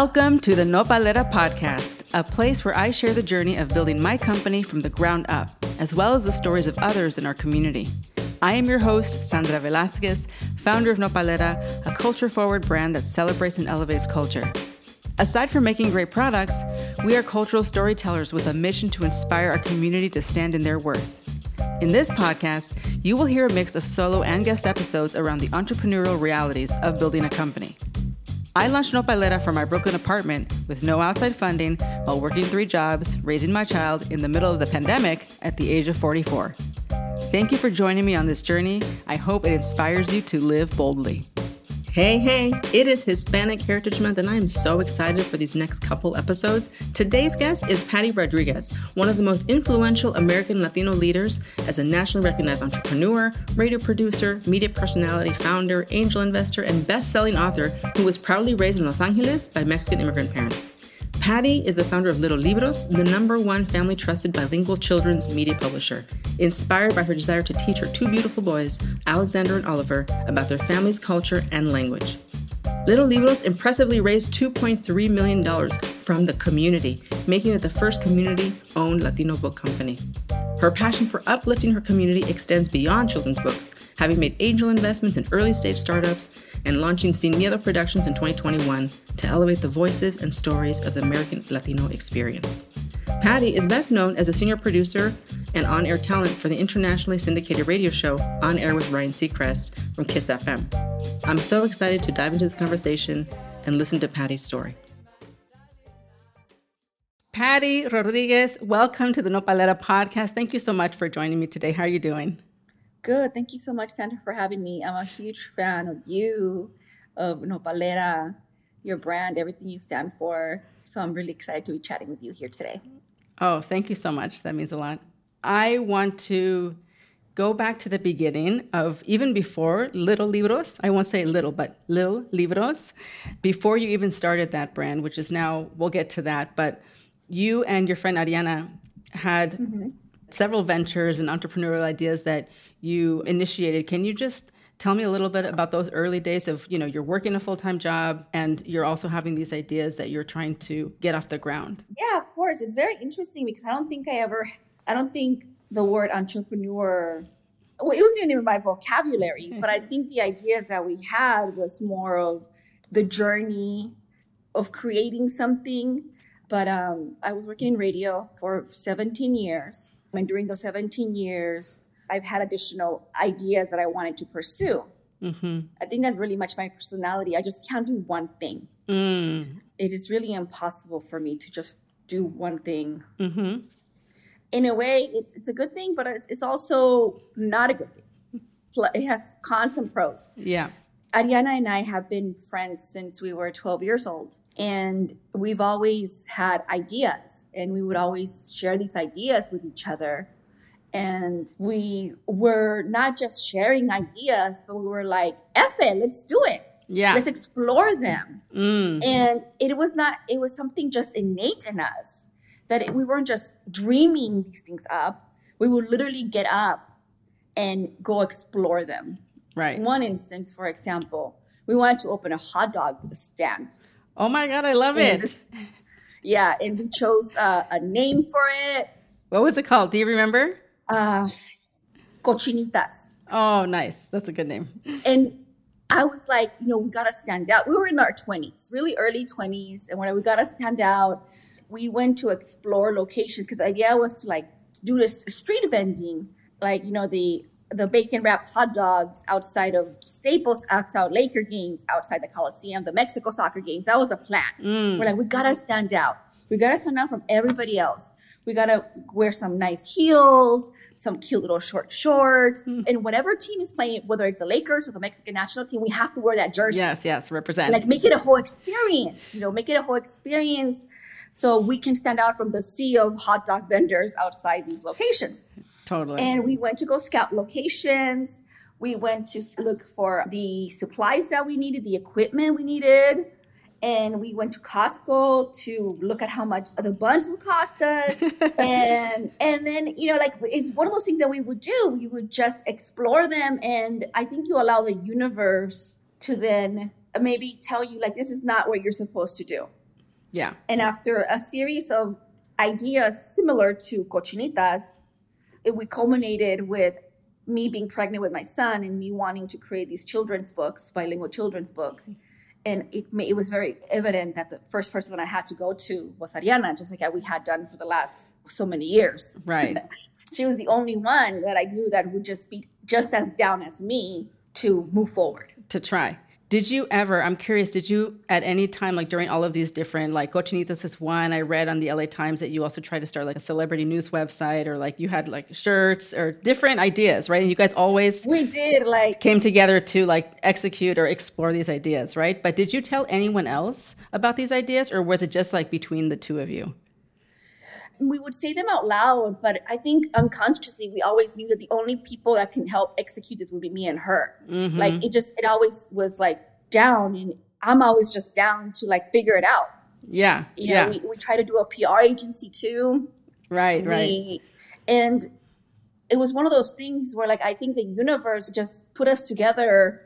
Welcome to the Nopalera podcast, a place where I share the journey of building my company from the ground up, as well as the stories of others in our community. I am your host, Sandra Velasquez, founder of Nopalera, a culture forward brand that celebrates and elevates culture. Aside from making great products, we are cultural storytellers with a mission to inspire our community to stand in their worth. In this podcast, you will hear a mix of solo and guest episodes around the entrepreneurial realities of building a company. I launched Nopalera from my Brooklyn apartment with no outside funding while working three jobs, raising my child in the middle of the pandemic at the age of 44. Thank you for joining me on this journey. I hope it inspires you to live boldly. Hey, hey, it is Hispanic Heritage Month, and I am so excited for these next couple episodes. Today's guest is Patty Rodriguez, one of the most influential American Latino leaders as a nationally recognized entrepreneur, radio producer, media personality, founder, angel investor, and best selling author who was proudly raised in Los Angeles by Mexican immigrant parents. Patty is the founder of Little Libros, the number one family trusted bilingual children's media publisher, inspired by her desire to teach her two beautiful boys, Alexander and Oliver, about their family's culture and language. Little Libros impressively raised $2.3 million from the community, making it the first community owned Latino book company. Her passion for uplifting her community extends beyond children's books, having made angel investments in early stage startups and launching Sin Miedo Productions in 2021 to elevate the voices and stories of the American Latino experience. Patty is best known as a senior producer and on air talent for the internationally syndicated radio show On Air with Ryan Seacrest from KIIS FM. I'm so excited to dive into this conversation and listen to Patty's story. Patty Rodriguez, welcome to the Nopalera podcast. Thank you so much for joining me today. How are you doing? Good. Thank you so much, Sandra, for having me. I'm a huge fan of you, of Nopalera, your brand, everything you stand for. So I'm really excited to be chatting with you here today. Oh, thank you so much. That means a lot. I want to go back to the beginning of even before Little Libros. I won't say little, but Lil' Libros, before you even started that brand, which is now, we'll get to that. But you and your friend Ariana had mm-hmm. several ventures and entrepreneurial ideas that you initiated. Can you just tell me a little bit about those early days of, you know, you're working a full-time job and you're also having these ideas that you're trying to get off the ground? Yeah, of course. It's very interesting because I don't think I ever I don't think the word entrepreneur well, it wasn't even in my vocabulary, but I think the ideas that we had was more of the journey of creating something but um, I was working in radio for 17 years. And during those 17 years, I've had additional ideas that I wanted to pursue. Mm-hmm. I think that's really much my personality. I just can't do one thing. Mm. It is really impossible for me to just do one thing. Mm-hmm. In a way, it's, it's a good thing, but it's, it's also not a good thing. It has cons and pros. Yeah. Ariana and I have been friends since we were 12 years old. And we've always had ideas, and we would always share these ideas with each other. And we were not just sharing ideas, but we were like, F it, let's do it. Yeah. Let's explore them. Mm. And it was not, it was something just innate in us that it, we weren't just dreaming these things up. We would literally get up and go explore them. Right. One instance, for example, we wanted to open a hot dog stand. Oh my God, I love and, it. Yeah, and we chose uh, a name for it. What was it called? Do you remember? Uh, Cochinitas. Oh, nice. That's a good name. And I was like, you know, we got to stand out. We were in our 20s, really early 20s. And when we got to stand out, we went to explore locations because the idea was to like do this street vending, like, you know, the the bacon wrapped hot dogs outside of Staples, outside Laker games, outside the Coliseum, the Mexico soccer games. That was a plan. Mm. We're like, we gotta stand out. We gotta stand out from everybody else. We gotta wear some nice heels, some cute little short shorts, mm. and whatever team is playing, whether it's the Lakers or the Mexican national team, we have to wear that jersey. Yes, yes, represent. Like make it a whole experience. You know, make it a whole experience, so we can stand out from the sea of hot dog vendors outside these locations. Totally. And we went to go scout locations. We went to look for the supplies that we needed, the equipment we needed. And we went to Costco to look at how much the buns would cost us. and and then, you know, like it's one of those things that we would do. We would just explore them. And I think you allow the universe to then maybe tell you like this is not what you're supposed to do. Yeah. And after a series of ideas similar to Cochinitas, it, we culminated with me being pregnant with my son and me wanting to create these children's books, bilingual children's books. And it, it was very evident that the first person that I had to go to was Ariana, just like we had done for the last so many years. Right. she was the only one that I knew that would just be just as down as me to move forward. To try. Did you ever, I'm curious, did you at any time, like during all of these different, like Cochinitas is one, I read on the LA Times that you also tried to start like a celebrity news website or like you had like shirts or different ideas, right? And you guys always We did like came together to like execute or explore these ideas, right? But did you tell anyone else about these ideas or was it just like between the two of you? We would say them out loud, but I think unconsciously we always knew that the only people that can help execute this would be me and her. Mhm. Like it just, it always was like down, and I'm always just down to like figure it out. yeah. You know, yeah. we, we try to do a PR agency too. right, right. And it was one of those things where like I think the universe just put us together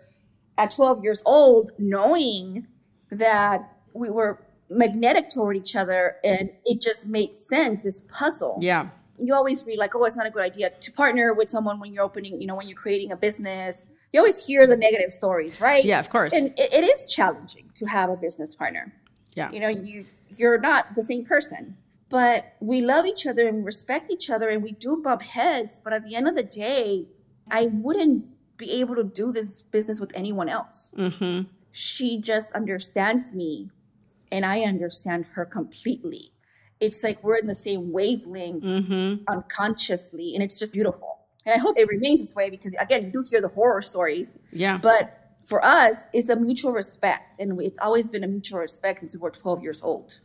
at 12 years old, knowing that we were magnetic toward each other and it just made sense. This puzzle. yeah. You always read like, oh, it's not a good idea to partner with someone when you're opening, you know, when you're creating a business. You always hear the negative stories, right? Yeah, of course. And it, it is challenging to have a business partner yeah. you know you you're not the same person but we love each other and respect each other and we do bump heads but at the end of the day i wouldn't be able to do this business with anyone else Mhm. she just understands me and i understand her completely it's like we're in the same wavelength Mhm. unconsciously and it's just beautiful and i hope it remains this way because again you do hear the horror stories Yeah. but for us, it's a mutual respect, and it's always been a mutual respect since we were 12 years old.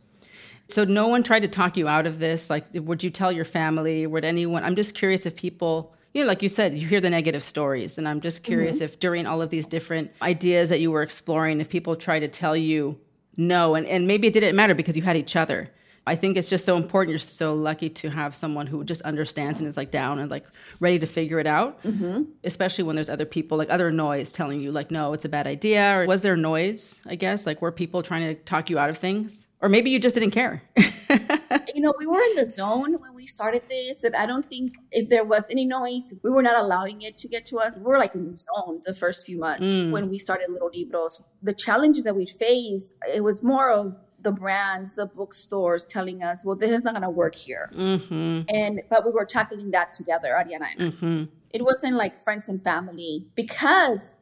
So no one tried to talk you out of this. Like, would you tell your family? Would anyone? I'm just curious if people, you know, like you said, you hear the negative stories, and I'm just curious if during all of these different ideas that you were exploring, if people try to tell you no, and and maybe it didn't matter because you had each other. I think it's just so important. You're so lucky to have someone who just understands and is like down and like ready to figure it out. Mm-hmm. Especially when there's other people, like other noise telling you, like, no, it's a bad idea. Or was there noise? I guess like were people trying to talk you out of things, or maybe you just didn't care. You know, we were in the zone when we started this, and I don't think if there was any noise, we were not allowing it to get to us. We were like in the zone the first few months when we started Little Libros. The challenges that we faced, it was more of the brands, the bookstores telling us, well, this is not going to work here. mm-hmm. And, but we were tackling that together, Ariana and I. Mm-hmm. it wasn't like friends and family because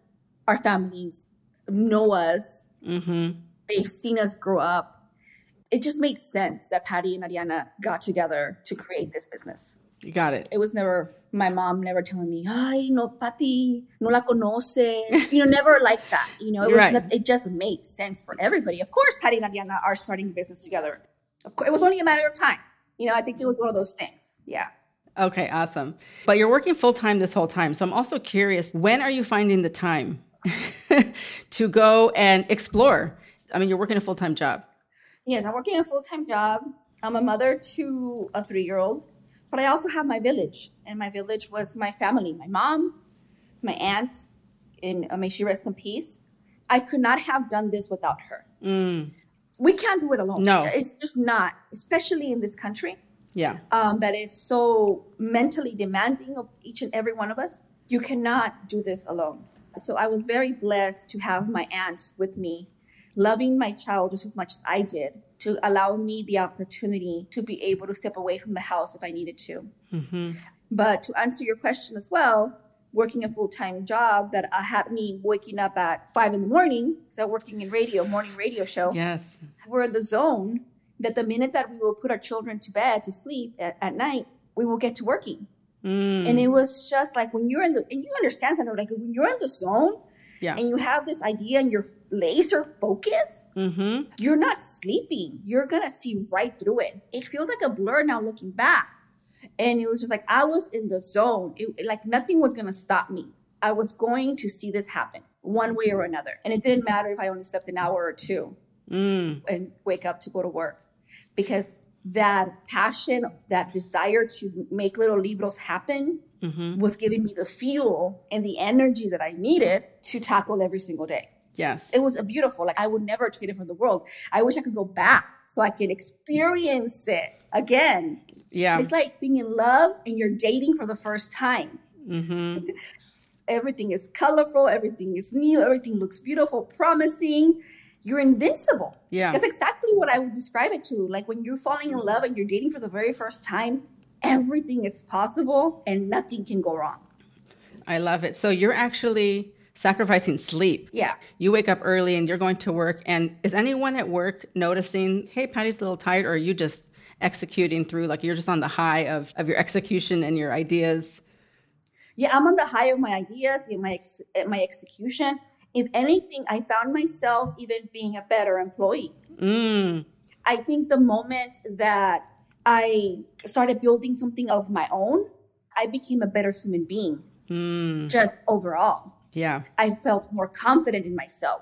our families know us Mm-hmm. they've seen us grow up it just made sense that patty and ariana got together to create this business You got it. it was never my mom never telling me ay no patty no la conoces you know never like that you know it was Right. it just made sense for everybody of course patty and ariana are starting business together of course it was only a matter of time you know i think it was one of those things yeah Okay, awesome. But you're working full time this whole time. So I'm also curious when are you finding the time to go and explore? I mean, you're working a full time job. Yes, I'm working a full time job. I'm a mother to a three year old, but I also have my village, and my village was my family my mom, my aunt, and uh, may she rest in peace. I could not have done this without her. Mm, We can't do it alone. No. It's just not, especially in this country yeah. um, that is so mentally demanding of each and every one of us. You cannot do this alone. So I was very blessed to have my aunt with me, loving my child just as much as I did, to allow me the opportunity to be able to step away from the house if I needed to. hmm But to answer your question as well, working a full time job that uh, had me waking up at five in the morning, because I'm working in radio, morning radio show Yes. we're in the zone that the minute that we will put our children to bed to sleep at, at night, we will get to working. Mm, And it was just like when you're in the, and you understand that, like when you're in the zone yeah. and you have this idea and you're laser focused, hmm you're not sleeping. You're going to see right through it. It feels like a blur now looking back. And it was just like I was in the zone. It, like nothing was going to stop me. I was going to see this happen one way or another. And it didn't matter if I only slept an hour or two Mm, and wake up to go to work because that passion, that desire to make little libros happen hmm was giving me the fuel and the energy that I needed to tackle every single day. Yes. It was a beautiful. Like I would never trade it for the world. I wish I could go back so I can experience it again. Yeah. It's like being in love and you're dating for the first time. Mm-hmm. everything is colorful, everything is new, everything looks beautiful, promising. You're invincible. Yeah. That's exactly what I would describe it to. Like when you're falling in love and you're dating for the very first time, everything is possible and nothing can go wrong. I love it. So you're actually sacrificing sleep. Yeah. You wake up early and you're going to work. And is anyone at work noticing, hey, Patty's a little tired, or are you just executing through, like you're just on the high of, of your execution and your ideas? Yeah, I'm on the high of my ideas and my ex- my execution. If anything, I found myself even being a better employee. Mm. I think the moment that I started building something of my own, I became a better human being. Mm. Just overall, Yeah. I felt more confident in myself.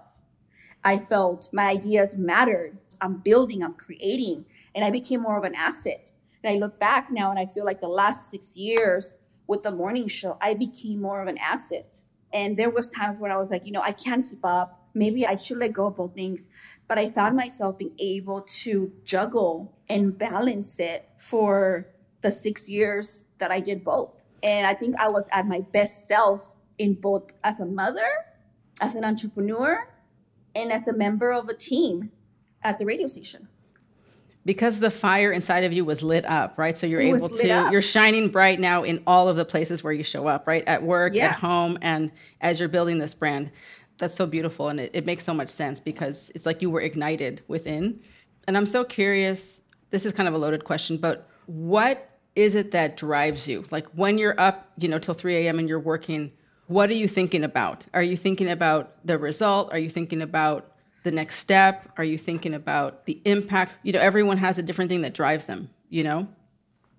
I felt my ideas mattered. I'm building, I'm creating, and I became more of an asset. And I look back now and I feel like the last six years with the morning show, I became more of an asset. And there was times when I was like, you know, I can't keep up. Maybe I should let go of both things. But I found myself being able to juggle and balance it for the six years that I did both. And I think I was at my best self in both as a mother, as an entrepreneur, and as a member of a team at the radio station. Because the fire inside of you was lit up, right? So you're It able to, up. you're shining bright now in all of the places where you show up, right? At work, Yeah. at home, and as you're building this brand. That's so beautiful. And it, it makes so much sense because it's like you were ignited within. And I'm so curious this is kind of a loaded question, but what is it that drives you? Like when you're up, you know, till 3 a.m. and you're working, what are you thinking about? Are you thinking about the result? Are you thinking about the next step? Are you thinking about the impact? You know, everyone has a different thing that drives them, you know?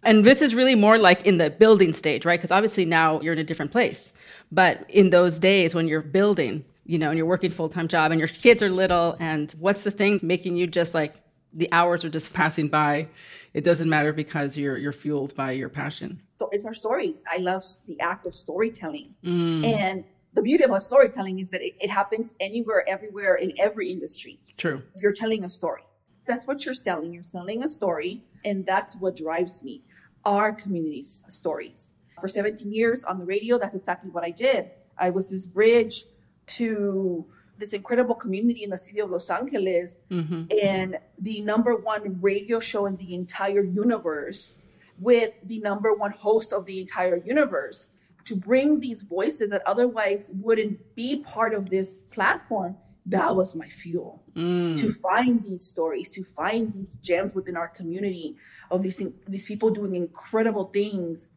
And this is really more like in the building stage, right? Because obviously now you're in a different place. But in those days when you're building, you know, and you're working full time job and your kids are little, and what's the thing making you just like the hours are just passing by? It doesn't matter because you're you're fueled by your passion. So it's our stories. I love the act of storytelling. Mm. And the beauty about storytelling is that it, it happens anywhere, everywhere, in every industry. True. You're telling a story. That's what you're selling. You're selling a story, and that's what drives me. Our community's stories. For 17 years on the radio, that's exactly what I did. I was this bridge to this incredible community in the city of Los Angeles hmm and the number one radio show in the entire universe with the number one host of the entire universe to bring these voices that otherwise wouldn't be part of this platform that was my fuel Mm. to find these stories to find these gems within our community of these these people doing incredible things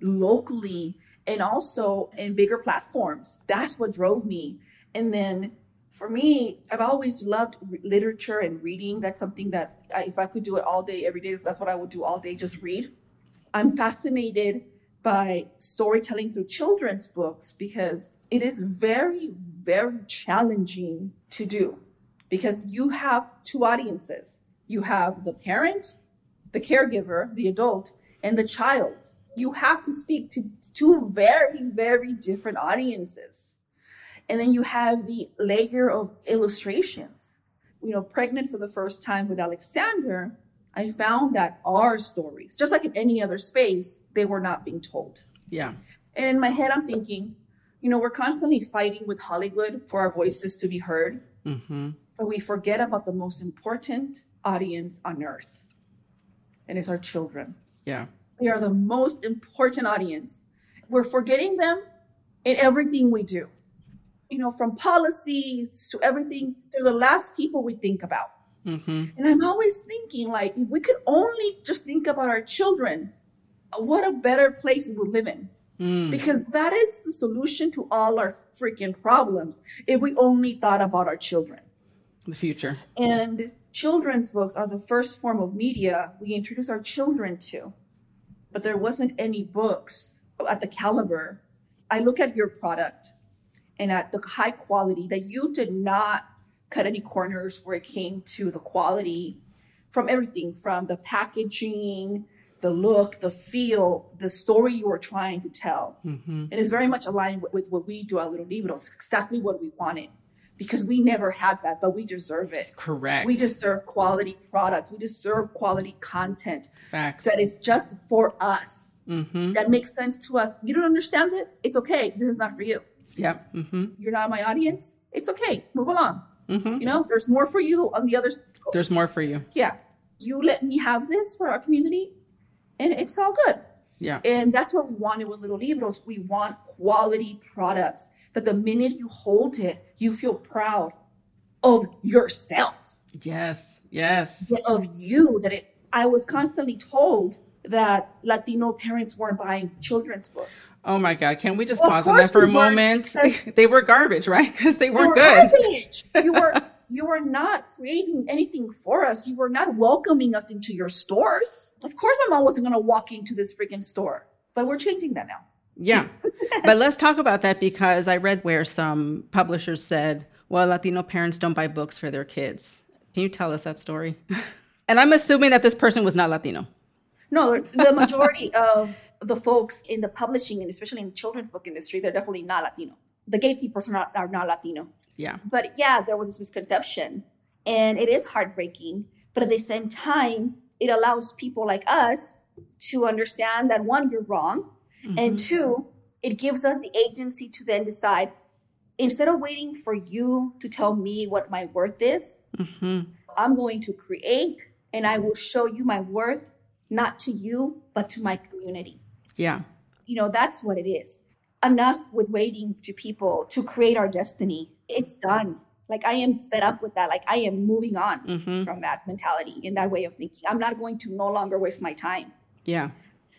locally and also in bigger platforms. That's what drove me. And then for me i've always loved re- literature and reading. That's something that I, if i could do it all day every day that's what i would do all day just read. I'm fascinated by storytelling through children's books because it is very very challenging to do because you have two audiences. You have the parent the caregiver the adult and the child. You have to speak to two very very different audiences and then you have the layer of illustrations you know pregnant for the first time with alexander i found that our stories just like in any other space they were not being told Yeah. and in my head i'm thinking you know we're constantly fighting with hollywood for our voices to be heard hmm but we forget about the most important audience on earth and it's our children Yeah. they are the most important audience. We're forgetting them in everything we do. You know, from policies to everything, they're the last people we think about. hmm And I'm always thinking, like, if we could only just think about our children, what a better place we would live in. Mm. Because that is the solution to all our freaking problems if we only thought about our children. The future. And children's books are the first form of media we introduce our children to. But there wasn't any books at the caliber. I look at your product and at the high quality that you did not cut any corners where it came to the quality from everything from the packaging, the look, the feel, the story you were trying to tell. hmm It is very much aligned with, with what we do at Little Libros, exactly what we wanted. because we never had that, but we deserve it. Correct. We deserve quality products. We deserve quality content facts. that is just for us, mm-hmm. that makes sense to us. You don't understand this? It's okay. This is not for you. Yeah. Mm-hmm. You're not my audience. It's okay. Move along. Mm-hmm. You know, there's more for you on the other. There's more for you. Yeah, you let me have this for our community, and it's all good. Yeah. And that's what we wanted with Little Libros. We want quality products. But the minute you hold it, you feel proud of yourself, Yes. Yes. of you. That it. I was constantly told that Latino parents weren't buying children's books. Oh my God. Can we just Well, pause on that for a moment? they were garbage, right? Because they weren't were good. You were you were not creating anything for us. You were not welcoming us into your stores. Of course, my mom wasn't going to walk into this freaking store. But we're changing that now. Yeah. but let's talk about that because I read where some publishers said, well, Latino parents don't buy books for their kids. Can you tell us that story? and I'm assuming that this person was not Latino. No, the majority of the folks in the publishing and especially in the children's book industry, they're definitely not Latino. The gatekeepers are not, are not Latino. Yeah. But yeah, there was this misconception, and it is heartbreaking. But at the same time, it allows people like us to understand that one, you're wrong, and Mhm. two, it gives us the agency to then decide instead of waiting for you to tell me what my worth is, Mhm. I'm going to create and I will show you my worth, not to you, but to my community. Yeah. You know, that's what it is. Enough with waiting to people to create our destiny. It's done. Like I am fed up with that. Like I am moving on hmm from that mentality and that way of thinking. I'm not going to no longer waste my time. Yeah.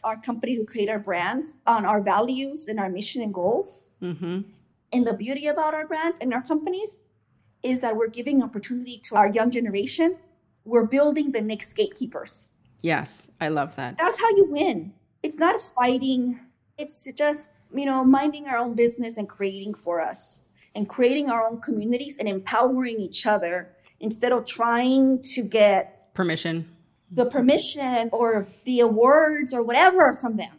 Our companies will create our brands on our values and our mission and goals. hmm And the beauty about our brands and our companies is that we're giving opportunity to our young generation. We're building the next gatekeepers. Yes. I love that. That's how you win. It's not fighting, it's just, you know, minding our own business and creating for us and creating our own communities and empowering each other instead of trying to get Permission. the permission or the awards or whatever from them.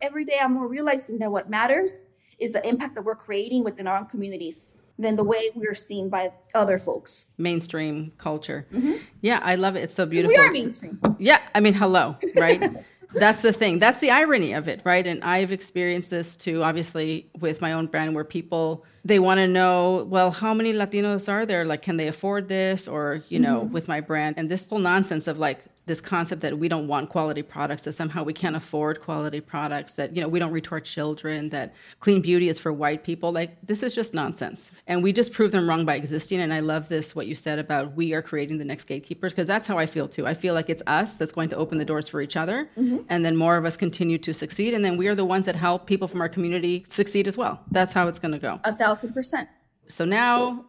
Every day I'm more realizing that what matters is the impact that we're creating within our own communities than the way we're seen by other folks. Mainstream culture. Mhm. Yeah. I love it. It's so beautiful. We are mainstream. Yeah, I mean, hello, right? That's the thing. That's the irony of it, right? And I've experienced this too, obviously, with my own brand, where people they want to know, well, how many Latinos are there? Like, can they afford this? Or you know, with my brand, and this whole nonsense of like this concept that we don't want quality products, that somehow we can't afford quality products, that you know we don't our children, that clean beauty is for white people. Like, this is just nonsense, and we just prove them wrong by existing. And I love this what you said about we are creating the next gatekeepers because that's how I feel too. I feel like it's us that's going to open the doors for each other, mm-hmm. and then more of us continue to succeed, and then we are the ones that help people from our community succeed as well. That's how it's going to go. A thousand percent. So now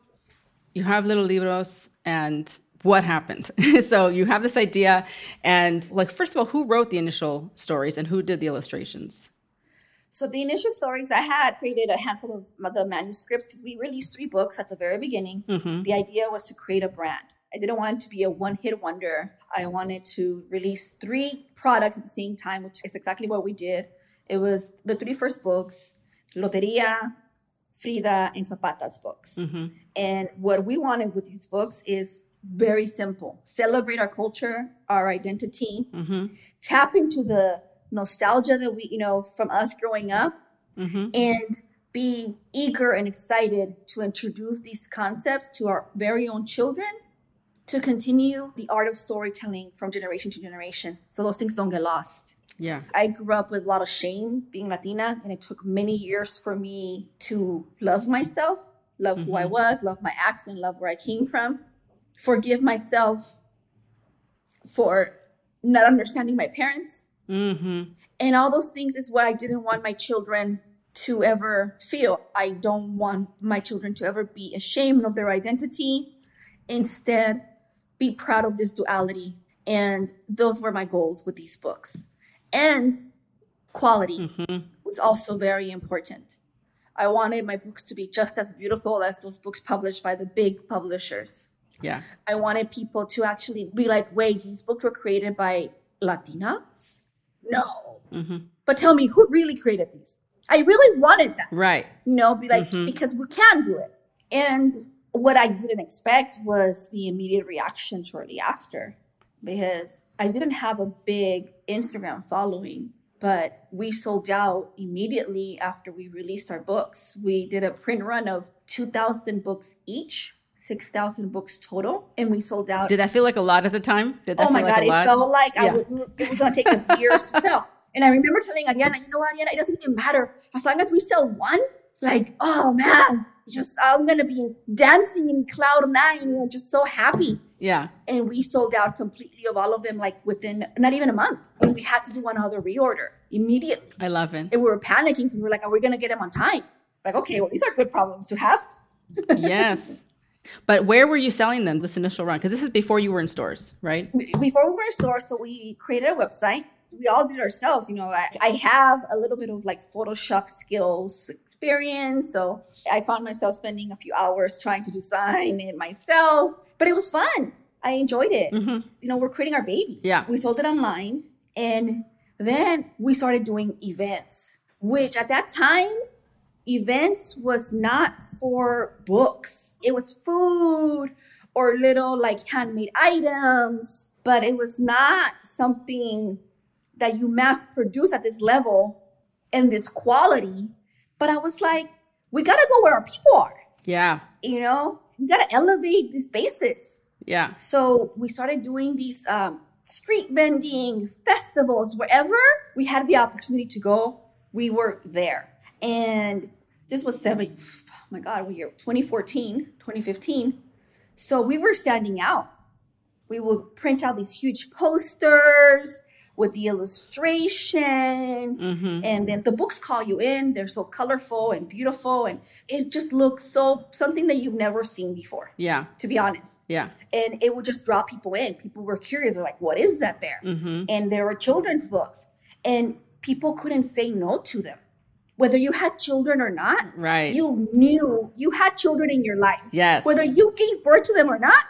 you have little libros and what happened? so you have this idea and like first of all, who wrote the initial stories and who did the illustrations? So the initial stories I had created a handful of the manuscripts because we released three books at the very beginning. Mm-hmm. The idea was to create a brand. I didn't want it to be a one-hit wonder. I wanted to release three products at the same time, which is exactly what we did. It was the three first books, Loteria, Frida, and Zapata's books. Mm-hmm. And what we wanted with these books is very simple. Celebrate our culture, our identity, Mm-hmm. tap into the nostalgia that we, you know, from us growing up Mm-hmm. and be eager and excited to introduce these concepts to our very own children to continue the art of storytelling from generation to generation so those things don't get lost. Yeah. I grew up with a lot of shame being Latina, and it took many years for me to love myself, love who I Mhm. was, love my accent, love where I came from, forgive myself for not understanding my parents. Mm-hmm. And all those things is what I didn't want my children to ever feel. I don't want my children to ever be ashamed of their identity. Instead, be proud of this duality. And those were my goals with these books. And quality Mm-hmm. was also very important. I wanted my books to be just as beautiful as those books published by the big publishers. Yeah. I wanted people to actually be like, wait, these books were created by Latinas? No. Mm-hmm. But tell me, who really created these? I really wanted that, Right. you know, be like, Mhm. because we can do it. And what I didn't expect was the immediate reaction shortly after because I didn't have a big Instagram following, but we sold out immediately after we released our books. We did a print run of 2,000 books each. 6,000 books total, and we sold out. Did that feel like a lot at the time? Did that oh my like God, a it lot? felt like I Yeah. would, it was going to take us years to sell. And I remember telling Ariana, you know what, Ariana, it doesn't even matter. As long as we sell one, like, oh man, just I'm going to be dancing in cloud nine, you know, just so happy. yeah. And we sold out completely of all of them, like within not even a month. And we had to do another reorder immediately. I love it. And we were panicking because we are like, are we going to get them on time? Like, okay, well, these are good problems to have. yes. But where were you selling them this initial run? Because this is before you were in stores, right? before we were in stores, so we created a website. We all did it ourselves. You know, I, I have a little bit of like Photoshop skills experience. So I found myself spending a few hours trying to design it myself, but it was fun. I enjoyed it. hmm You know, we're creating our baby. Yeah. We sold it online and then we started doing events, which at that time, events was not for books. It was food or little like handmade items, but it was not something that you mass produce at this level and this quality. But I was like, we gotta go where our people are, Yeah. you know? We gotta elevate these spaces. Yeah. So we started doing these um, street vending festivals wherever we had the opportunity to go. We were there, and this was seven. Oh my God, we year 2014, 2015. So we were standing out. We would print out these huge posters with the illustrations. hmm And then the books call you in. They're so colorful and beautiful. And it just looks so something that you've never seen before, Yeah. to be honest Yeah. and it would just draw people in. People were curious. They're like, "What is that there?" hmm And there were children's books, and people couldn't say no to them, whether you had children or not. Right. You knew you had children in your life, yes. whether you gave birth to them or not.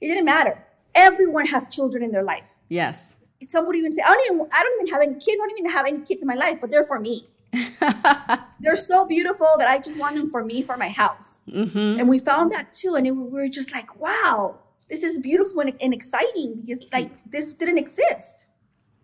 It didn't matter. Everyone has children in their life. yes. Some would even say, "I don't even, I don't even have any kids. I don't even have any kids in my life, but they're for me. They're so beautiful that I just want them for me, for my house." hmm And we found that too. And it, we were just like, wow, this is beautiful and, and exciting because like this didn't exist.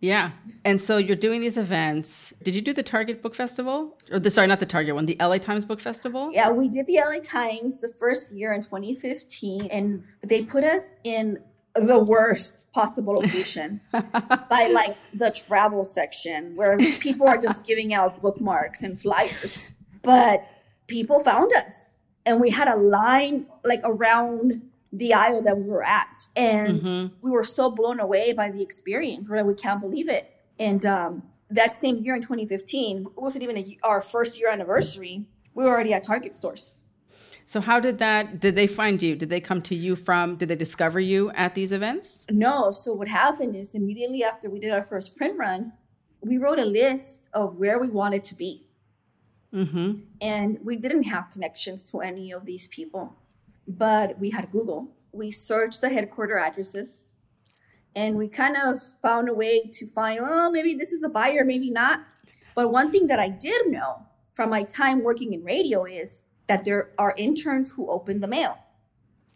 Yeah. And so you're doing these events. Did you do the Target Book Festival? Or the sorry, not the Target one, the LA Times Book Festival? Yeah, we did the LA Times the first year in 2015, and they put us in the worst possible location by like the travel section where people are just giving out bookmarks and flyers. But people found us, and we had a line like around the aisle that we were at, and hmm we were so blown away by the experience. We're like, we can't believe it. And um, that same year in 2015, it wasn't even a, our first year anniversary. We were already at Target stores. So how did that? Did they find you? Did they come to you from? Did they discover you at these events? No, so what happened is immediately after we did our first print run, we wrote a list of where we wanted to be. hmm And we didn't have connections to any of these people, but we had Google. We searched the headquarter addresses and we kind of found a way to find, oh, maybe this is a buyer, maybe not. But one thing that I did know from my time working in radio is that there are interns who open the mail.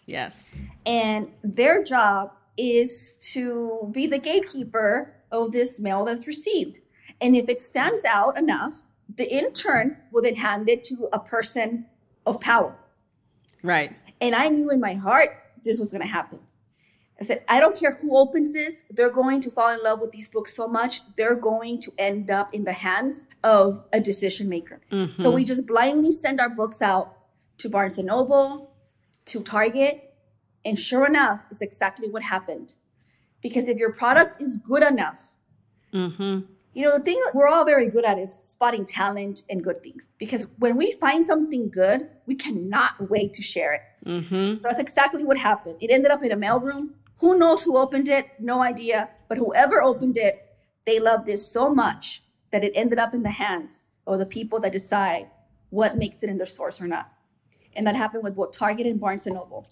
Yes. and their job is to be the gatekeeper of this mail that's received. And if it stands out enough, the intern will then hand it to a person of power. Right. And I knew in my heart this was going to happen. I said, I don't care who opens this, they're going to fall in love with these books so much, they're going to end up in the hands of a decision maker. Mhm. So we just blindly send our books out to Barnes and Noble, to Target, and sure enough, it's exactly what happened. Because if your product is good enough, Mhm. You know, the thing that we're all very good at is spotting talent and good things. Because when we find something good, we cannot wait to share it. Mhm. So that's exactly what happened. It ended up in a mailroom. Who knows who opened it? No idea. But whoever opened it, they loved it so much that it ended up in the hands of the people that decide what makes it in their stores or not. And that happened with both Target and Barnes and Noble.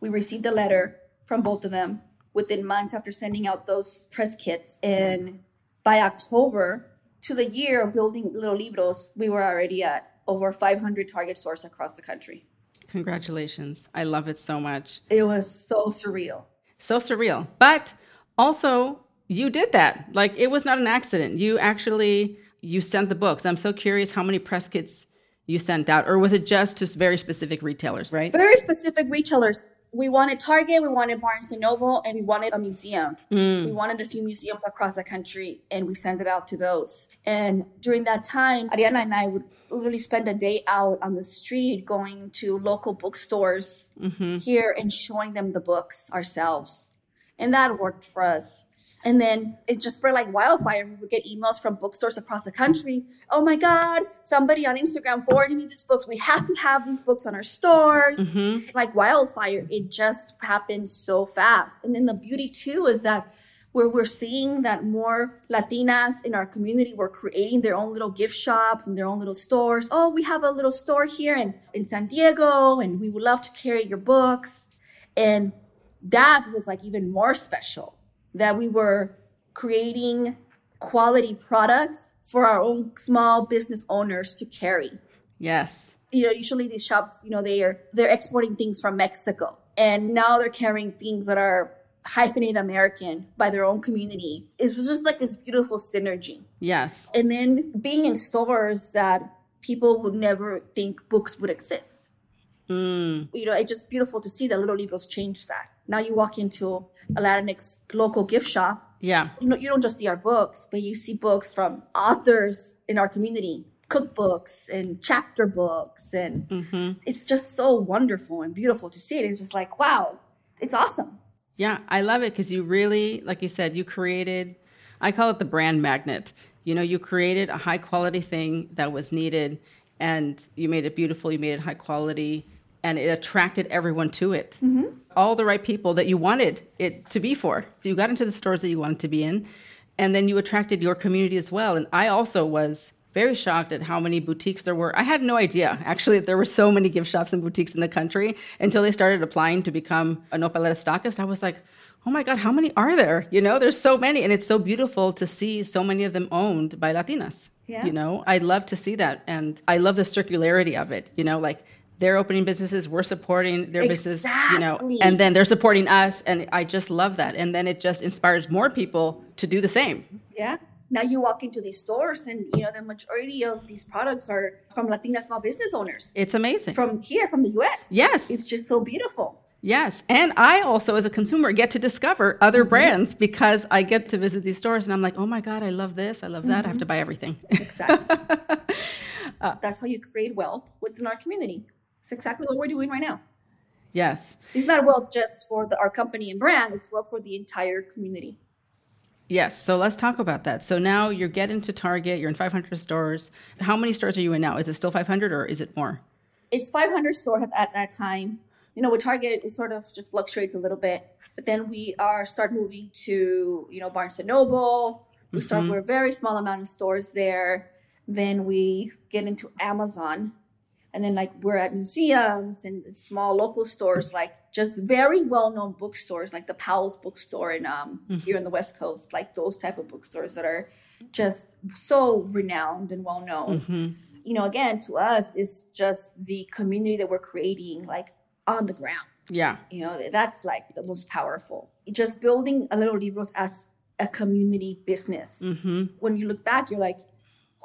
We received a letter from both of them within months after sending out those press kits. And by October to the year of building Little Libros, we were already at over 500 Target stores across the country. Congratulations. I love it so much. It was so surreal. So surreal. But also, you did that. Like it was not an accident. You actually you sent the books. I'm so curious how many press kits you sent out or was it just to very specific retailers, right? Very specific retailers we wanted Target, we wanted Barnes and Noble, and we wanted a museums. Mm. We wanted a few museums across the country, and we sent it out to those. And during that time, Ariana and I would literally spend a day out on the street, going to local bookstores mm-hmm. here and showing them the books ourselves, and that worked for us. And then it just spread like wildfire. We would get emails from bookstores across the country. Oh my God, somebody on Instagram forwarded me these books. We have to have these books on our stores. Mm-hmm. Like wildfire, it just happened so fast. And then the beauty too is that where we're seeing that more Latinas in our community were creating their own little gift shops and their own little stores. Oh, we have a little store here in, in San Diego, and we would love to carry your books. And that was like even more special that we were creating quality products for our own small business owners to carry. Yes. You know, usually these shops, you know, they are they're exporting things from Mexico and now they're carrying things that are hyphenated American by their own community. It was just like this beautiful synergy. Yes. And then being in stores that people would never think books would exist. Mm. You know, it's just beautiful to see that Little Libros changed that. Now you walk into a Latinx local gift shop. Yeah. You know, you don't just see our books, but you see books from authors in our community, cookbooks and chapter books. And mm-hmm. it's just so wonderful and beautiful to see it. It's just like, wow, it's awesome. Yeah, I love it because you really, like you said, you created, I call it the brand magnet. You know, you created a high quality thing that was needed and you made it beautiful, you made it high quality, and it attracted everyone to it. Mm-hmm. All the right people that you wanted it to be for. You got into the stores that you wanted to be in, and then you attracted your community as well. And I also was very shocked at how many boutiques there were. I had no idea actually that there were so many gift shops and boutiques in the country until they started applying to become a Nopalera stockist. I was like, oh my God, how many are there? You know, there's so many. And it's so beautiful to see so many of them owned by Latinas. Yeah. You know, I love to see that. And I love the circularity of it. You know, like they're opening businesses, we're supporting their exactly. business, you know, and then they're supporting us. And I just love that. And then it just inspires more people to do the same. Yeah. Now you walk into these stores and you know the majority of these products are from Latina small business owners. It's amazing. From here, from the US. Yes. It's just so beautiful. Yes. And I also, as a consumer, get to discover other mm-hmm. brands because I get to visit these stores and I'm like, oh my God, I love this. I love that. Mm-hmm. I have to buy everything. Exactly. uh, That's how you create wealth within our community. It's exactly what we're doing right now. Yes. It's not wealth just for the, our company and brand, it's wealth for the entire community. Yes. So let's talk about that. So now you're getting to Target, you're in 500 stores. How many stores are you in now? Is it still 500 or is it more? It's 500 stores at that time. You know, with Target, it sort of just fluctuates a little bit. But then we are start moving to, you know, Barnes and Noble. We mm-hmm. start with a very small amount of stores there. Then we get into Amazon and then like we're at museums and small local stores like just very well-known bookstores like the powell's bookstore in um, mm-hmm. here in the west coast like those type of bookstores that are just so renowned and well-known. Mm-hmm. you know again to us it's just the community that we're creating like on the ground. Yeah. You know that's like the most powerful. Just building a little libros as a community business. Mm-hmm. when you look back you're like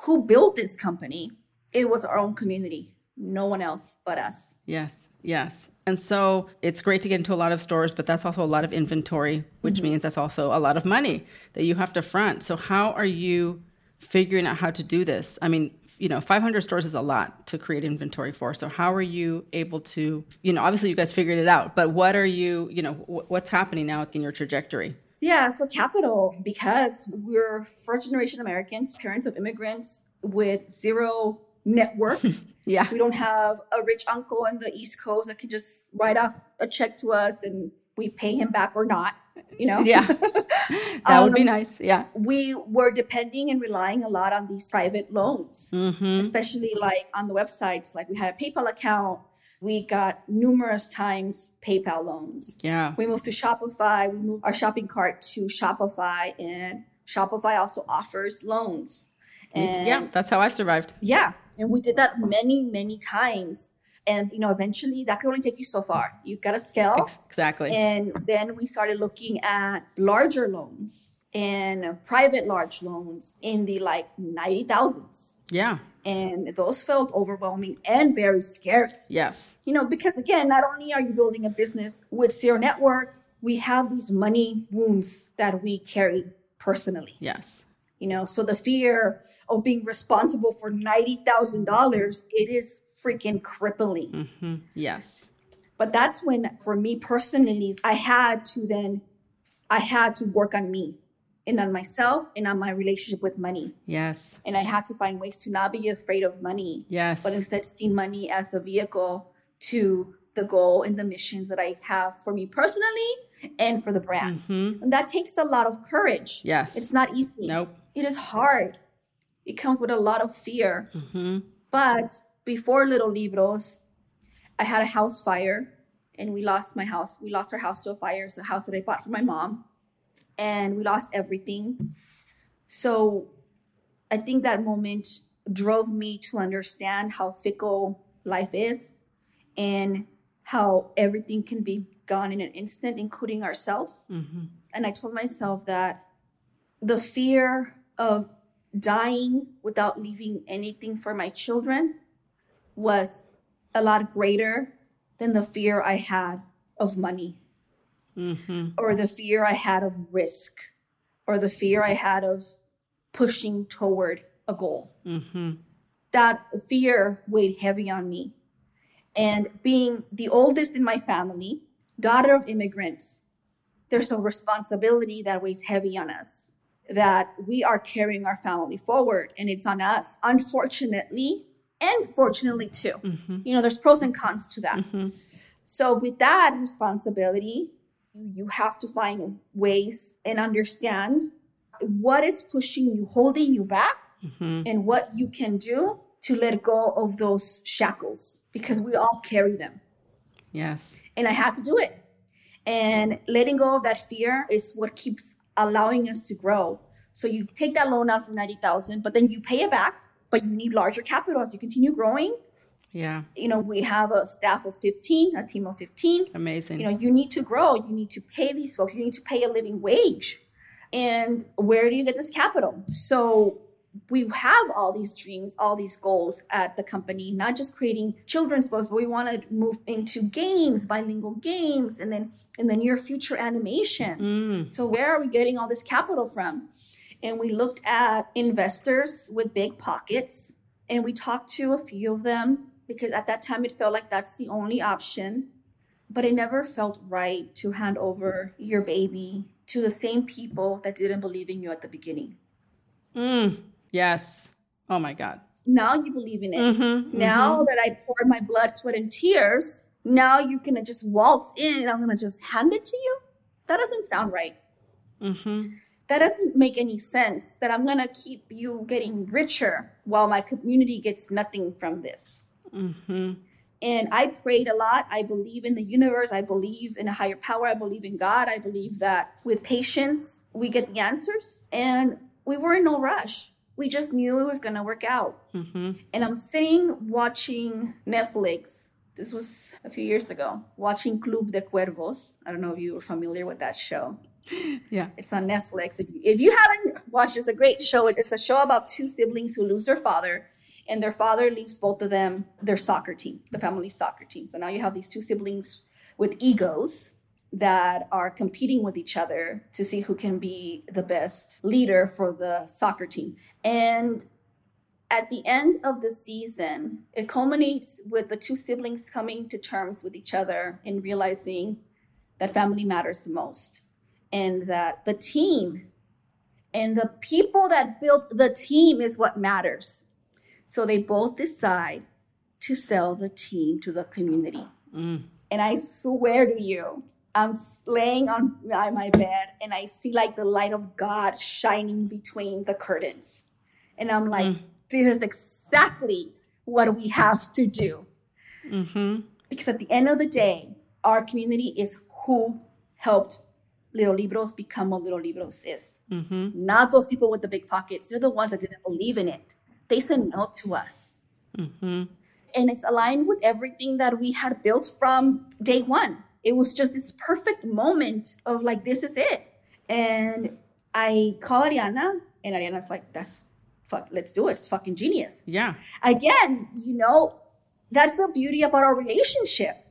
who built this company? It was our own community no one else but us. Yes, yes. And so it's great to get into a lot of stores, but that's also a lot of inventory, which mm-hmm. means that's also a lot of money that you have to front. So, how are you figuring out how to do this? I mean, you know, 500 stores is a lot to create inventory for. So, how are you able to, you know, obviously you guys figured it out, but what are you, you know, what's happening now in your trajectory? Yeah, for capital, because we're first generation Americans, parents of immigrants with zero network. Yeah. We don't have a rich uncle on the East Coast that can just write off a check to us and we pay him back or not, you know? Yeah. that um, would be um, nice. Yeah. We were depending and relying a lot on these private loans, mm-hmm. especially like on the websites. Like we had a PayPal account. We got numerous times PayPal loans. Yeah. We moved to Shopify. We moved our shopping cart to Shopify, and Shopify also offers loans. And yeah, that's how I've survived. Yeah. And we did that many, many times. And you know, eventually that can only take you so far. You've got to scale. Ex- exactly. And then we started looking at larger loans and private large loans in the like 90,000s. yeah. And those felt overwhelming and very scary. Yes. You know, because again, not only are you building a business with Zero Network, we have these money wounds that we carry personally. Yes. You know, so the fear of being responsible for $90,000, it is freaking crippling. hmm Yes. But that's when, for me personally, I had to then, I had to work on me and on myself and on my relationship with money. Yes. And I had to find ways to not be afraid of money, Yes. but instead see money as a vehicle to the goal and the missions that I have for me personally and for the brand. hmm And that takes a lot of courage. Yes. It's not easy. Nope. It is hard. It comes with a lot of fear. hmm But before Lil' Libros, I had a house fire and we lost my house. We lost our house to a fire. It's a house that I bought for my mom. And we lost everything. So I think that moment drove me to understand how fickle life is and how everything can be gone in an instant, including ourselves. hmm And I told myself that the fear of dying without leaving anything for my children was a lot greater than the fear I had of money hmm or the fear I had of risk or the fear I had of pushing toward a goal. hmm That fear weighed heavy on me. And being the oldest in my family, daughter of immigrants, there's a responsibility that weighs heavy on us that we are carrying our family forward and it's on us, unfortunately, and fortunately too. hmm You know, there's pros and cons to that. hmm So, with that responsibility, you have to find ways and understand what is pushing you, holding you back, hmm and what you can do to let go of those shackles because we all carry them. Yes. And I had to do it. And letting go of that fear is what keeps allowing us to grow. So you take that loan out for 90,000, but then you pay it back, but you need larger capital as you continue growing. Yeah. You know, we have a staff of 15, a team of 15. Amazing. You know, you need to grow. You need to pay these folks. You need to pay a living wage. And where do you get this capital? So we have all these dreams, all these goals at the company, not just creating children's books, but we want to move into games, bilingual games, and then in the near future animation. mm. So where are we getting all this capital from? And we looked at investors with big pockets and we talked to a few of them because at that time it felt like that's the only option. But it never felt right to hand over your baby to the same people that didn't believe in you at the beginning. Mm. Yes. Oh my God. Now you believe in it. Mm-hmm. Now that I poured my blood, sweat, and tears, now you're gonna just waltz in and I'm gonna just hand it to you? That doesn't sound right. Mm-hmm. that doesn't make any sense that I'm going to keep you getting richer while my community gets nothing from this. Mm-hmm. And I prayed a lot. I believe in the universe. I believe in a higher power. I believe in God. I believe that with patience, we get the answers. And we were in no rush. We just knew it was going to work out. Mm-hmm. And I'm sitting watching Netflix. This was a few years ago, watching Club de Cuervos. I don't know if you were familiar with that show. Yeah. It's on Netflix. If you, if you haven't watched, it's a great show. It's a show about two siblings who lose their father, and their father leaves both of them their soccer team, the family soccer team. So now you have these two siblings with egos that are competing with each other to see who can be the best leader for the soccer team. And at the end of the season, it culminates with the two siblings coming to terms with each other and realizing that family matters the most and that the team and the people that built the team is what matters. So they both decide to sell the team to the community. Mm. And I swear to you, I'm laying on my bed and I see like the light of God shining between the curtains. And I'm like, Mm. this is exactly what we have to do. Mm-hmm. Because at the end of the day, our community is who helped Lil' Libros become what Lil' Libros is. Mm-hmm. Not those people with the big pockets. They're the ones that didn't believe in it. They said no to us. Mm-hmm. and it's aligned with everything that we had built from day one. It was just this perfect moment of like, this is it. And I call Ariana, and Ariana's like, that's fuck, let's do it. It's fucking genius. Yeah. Again, you know, that's the beauty about our relationship.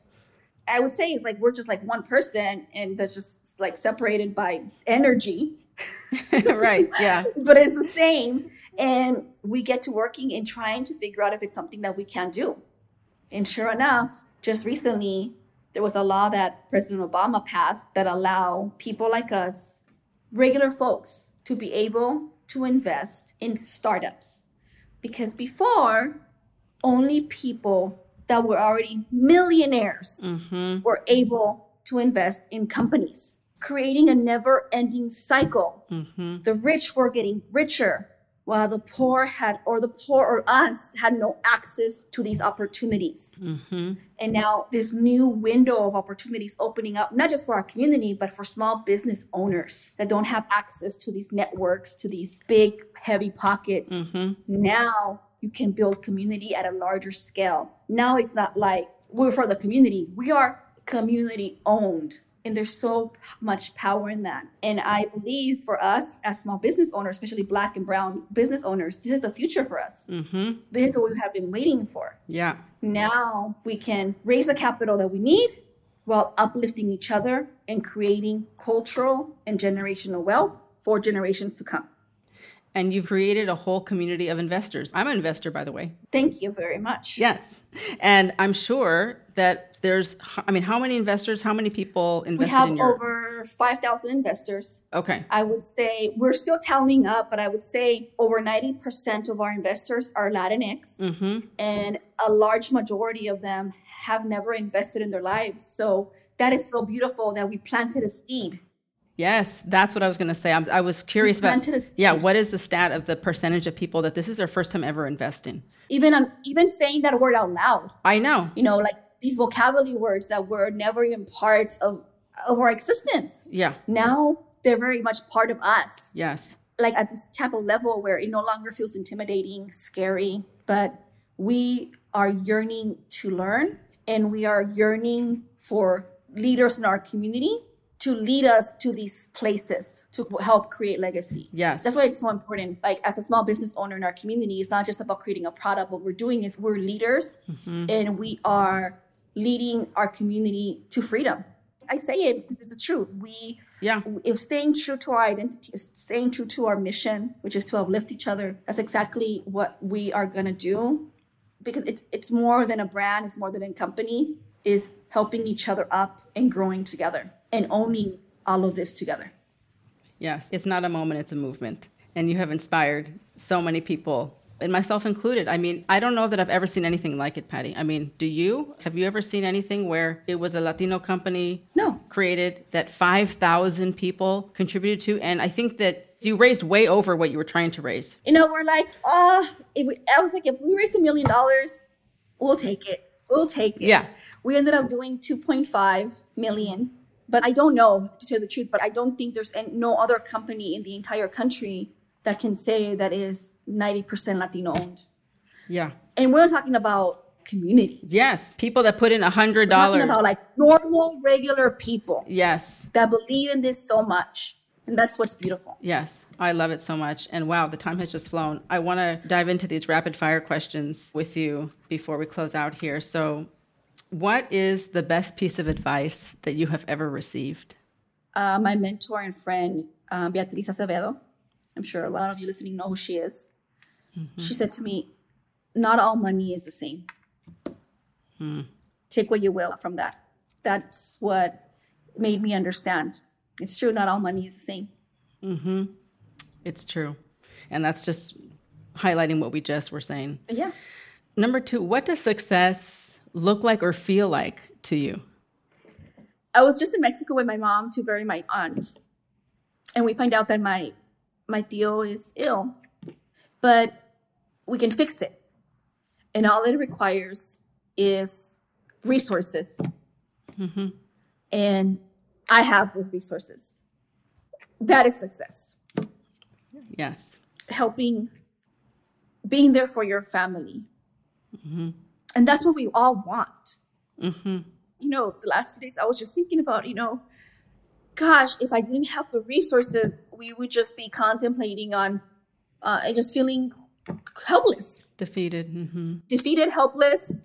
I would say it's like we're just like one person and that's just like separated by energy. right. Yeah. but it's the same. And we get to working and trying to figure out if it's something that we can do. And sure enough, just recently there was a law that President Obama passed that allow people like us, regular folks, to be able to invest in startups. Because before, only people that were already millionaires Mm-hmm. were able to invest in companies, creating a never ending cycle. Mm-hmm. The rich were getting richer while the poor had, or the poor or us had no access to these opportunities. Mm-hmm. And now this new window of opportunities opening up, not just for our community, but for small business owners that don't have access to these networks, to these big, heavy pockets. Mm-hmm. Now you can build community at a larger scale. Now it's not like we're for the community. We are community owned. And there's so much power in that. And I believe for us as small business owners, especially black and brown business owners, this is the future for us. Mm-hmm. This is what we have been waiting for. Yeah. Now we can raise the capital that we need while uplifting each other and creating cultural and generational wealth for generations to come. And you've created a whole community of investors. I'm an investor, by the way. Thank you very much. Yes. And I'm sure that there's, I mean, how many investors, how many people We invested have in your. over 5,000 investors. okay. I would say we're still tallying up, but I would say over 90% of our investors are Latinx, Mm-hmm. and a large majority of them have never invested in their lives. So that is so beautiful that we planted a seed. Yes, that's what I was going to say. I'm, I was curious about. planted a seed. Yeah, what is the stat of the percentage of people that this is their first time ever investing? Even on, even saying that word out loud, I know. you know, like these vocabulary words that were never even part of, of our existence. Yeah. Now they're very much part of us. Yes. like at this type of level where it no longer feels intimidating, scary, but we are yearning to learn and we are yearning for leaders in our community to lead us to these places to help create legacy. Yes. That's why it's so important. Like as a small business owner in our community, it's not just about creating a product. What we're doing is we're leaders Mhm. and we are leading our community to freedom. I say it because it's the truth. We Yeah. if staying true to our identity staying true to our mission, which is to uplift each other, that's exactly what we are gonna do. Because it's it's more than a brand, it's more than a company, is helping each other up and growing together and owning all of this together. Yes, it's not a moment, it's a movement. And you have inspired so many people, and myself included. I mean, I don't know that I've ever seen anything like it, Patty. I mean, do you? Have you ever seen anything where it was a Latino company No. created that 5,000 people contributed to? And I think that you raised way over what you were trying to raise. You know, we're like, uh, if we, I was like, if we raise a million dollars, we'll take it. We'll take it. Yeah. We ended up doing 2.5 million. But I don't know, to tell the truth, but I don't think there's an- no other company in the entire country that can say that is 90% Latino owned. Yeah. And we're talking about community. Yes. People that put in a $100. Talking about like normal, regular people yes. that believe in this so much. And that's what's beautiful. Yes, I love it so much. And wow, the time has just flown. I want to dive into these rapid fire questions with you before we close out here. So, what is the best piece of advice that you have ever received? Uh, my mentor and friend, uh, Beatriz Acevedo, I'm sure a lot of you listening know who she is. She said to me, Not all money is the same. Hmm. Take what you will from that. That's what made me understand. It's true, not all money is the same. Mm-hmm. It's true. And that's just highlighting what we just were saying. Yeah. Number two, what does success look like or feel like to you? I was just in Mexico with my mom to bury my aunt, and we find out that my my tío is ill, but we can fix it, and all it requires is resources, Mm-hmm. and I have those resources. That is success. Yes. Helping, being there for your family. Mm-hmm. And that's what we all want. Mm-hmm. You know, the last few days I was just thinking about, you know, gosh, if I didn't have the resources, we would just be contemplating on uh, just feeling helpless, Defeated. Mm-hmm. defeated, helpless.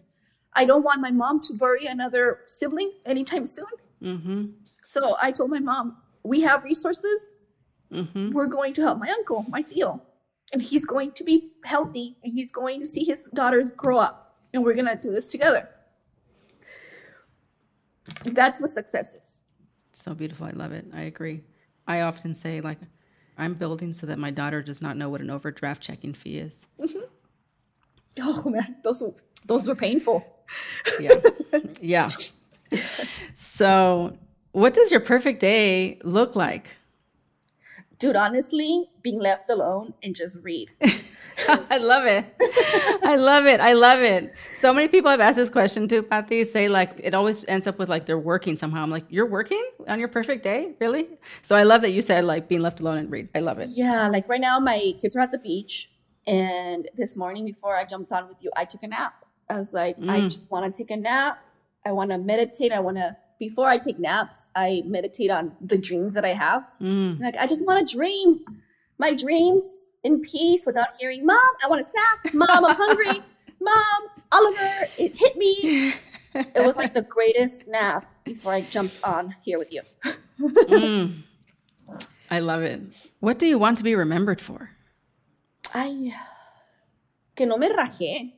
I don't want my mom to bury another sibling anytime soon. Mm-hmm. So I told my mom, we have resources. Mm-hmm. We're going to help my uncle, my deal, And he's going to be healthy and he's going to see his daughters grow up. And we're going to do this together. That's what success is. So beautiful. I love it. I agree. I often say, like, I'm building so that my daughter does not know what an overdraft checking fee is. Mm-hmm. Oh man, those those were painful. Yeah. yeah. So, what does your perfect day look like? Dude, honestly, being left alone and just read. I love it. I love it. I love it. So many people have asked this question too, Patty, say like it always ends up with like they're working somehow. I'm like, you're working on your perfect day? Really? So I love that you said like being left alone and read. I love it. Yeah, like right now my kids are at the beach and this morning before I jumped on with you, I took a nap. I was like, I Mm. just want to take a nap. I want to meditate. I want to before I take naps, I meditate on the dreams that I have. Mm. Like I just want to dream my dreams in peace without hearing, "Mom, I want a snack. Mom, I'm hungry. Mom, Oliver, it hit me." It was like the greatest nap before I jumped on here with you. Mm. I love it. What do you want to be remembered for? Ay, que no me rajé.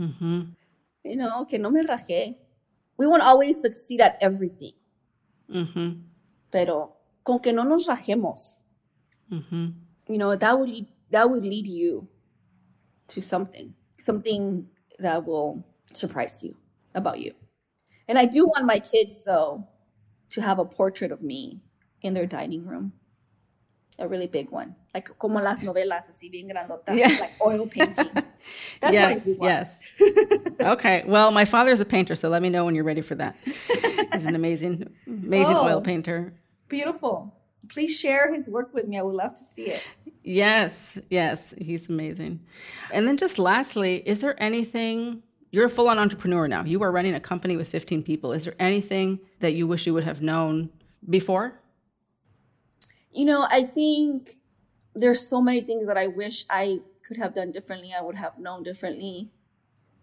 Mm-hmm. You know, que no me rajé. We won't always succeed at everything, Mm-hmm. pero con que no nos rajemos, Mm-hmm. you know, that would lead, that would lead you to something, something that will surprise you about you. And I do want my kids though to have a portrait of me in their dining room. A really big one. Like como las novelas, así bien grandota, Yeah. like oil painting. That's yes, yes. okay. Well, my father's a painter, so let me know when you're ready for that. He's an amazing, amazing oil Oh. painter. Beautiful. Please share his work with me. I would love to see it. Yes, yes, he's amazing. And then just lastly, is there anything you're a full-on entrepreneur now. You are running a company with 15 people. Is there anything that you wish you would have known before? You know, I think there's so many things that I wish I could have done differently. I would have known differently.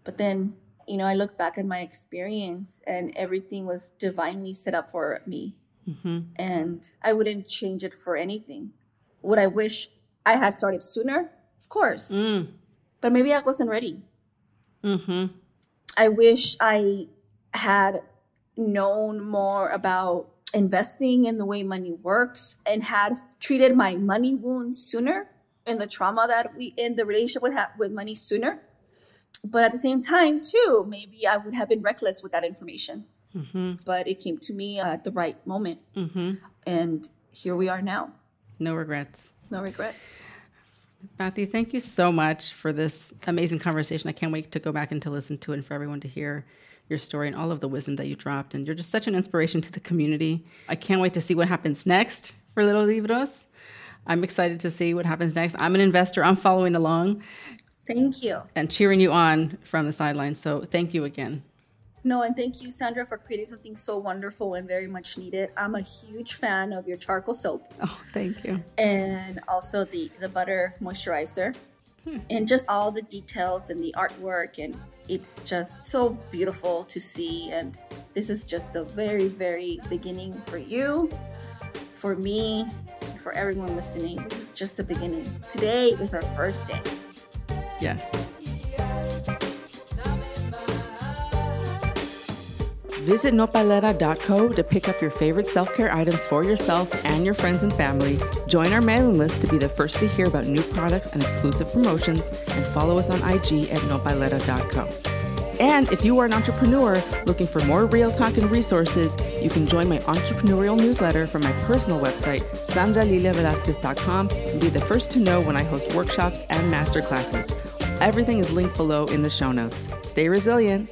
But then, you know, I look back at my experience and everything was divinely set up for me. hmm And I wouldn't change it for anything. Would I wish I had started sooner? Of course. Mm. But maybe I wasn't ready. hmm I wish I had known more about investing in the way money works and had treated my money wounds sooner and the trauma that we in the relationship with ha- with money sooner. But at the same time, too, maybe I would have been reckless with that information. hmm But it came to me at the right moment, hmm and here we are now. No regrets. No regrets. Matthew, thank you so much for this amazing conversation. I can't wait to go back and to listen to it and for everyone to hear your story and all of the wisdom that you dropped. And you're just such an inspiration to the community. I can't wait to see what happens next for Lil' Libros. I'm excited to see what happens next. I'm an investor, I'm following along Thank you. and cheering you on from the sidelines. So thank you again. No, and thank you, Sandra, for creating something so wonderful and very much needed. I'm a huge fan of your charcoal soap. Oh, thank you. and also the the butter moisturizer hmm. and just all the details and the artwork and it's just so beautiful to see and this is just the very very beginning for you for me for everyone listening. This is just the beginning. Today is our first day. Yes. Visit nopalera.co to pick up your favorite self care items for yourself and your friends and family. Join our mailing list to be the first to hear about new products and exclusive promotions, and follow us on IG at nopalera.co. And if you are an entrepreneur looking for more real talk and resources, you can join my entrepreneurial newsletter from my personal website, sandraliliavelasquez.com, and be the first to know when I host workshops and masterclasses. Everything is linked below in the show notes. Stay resilient.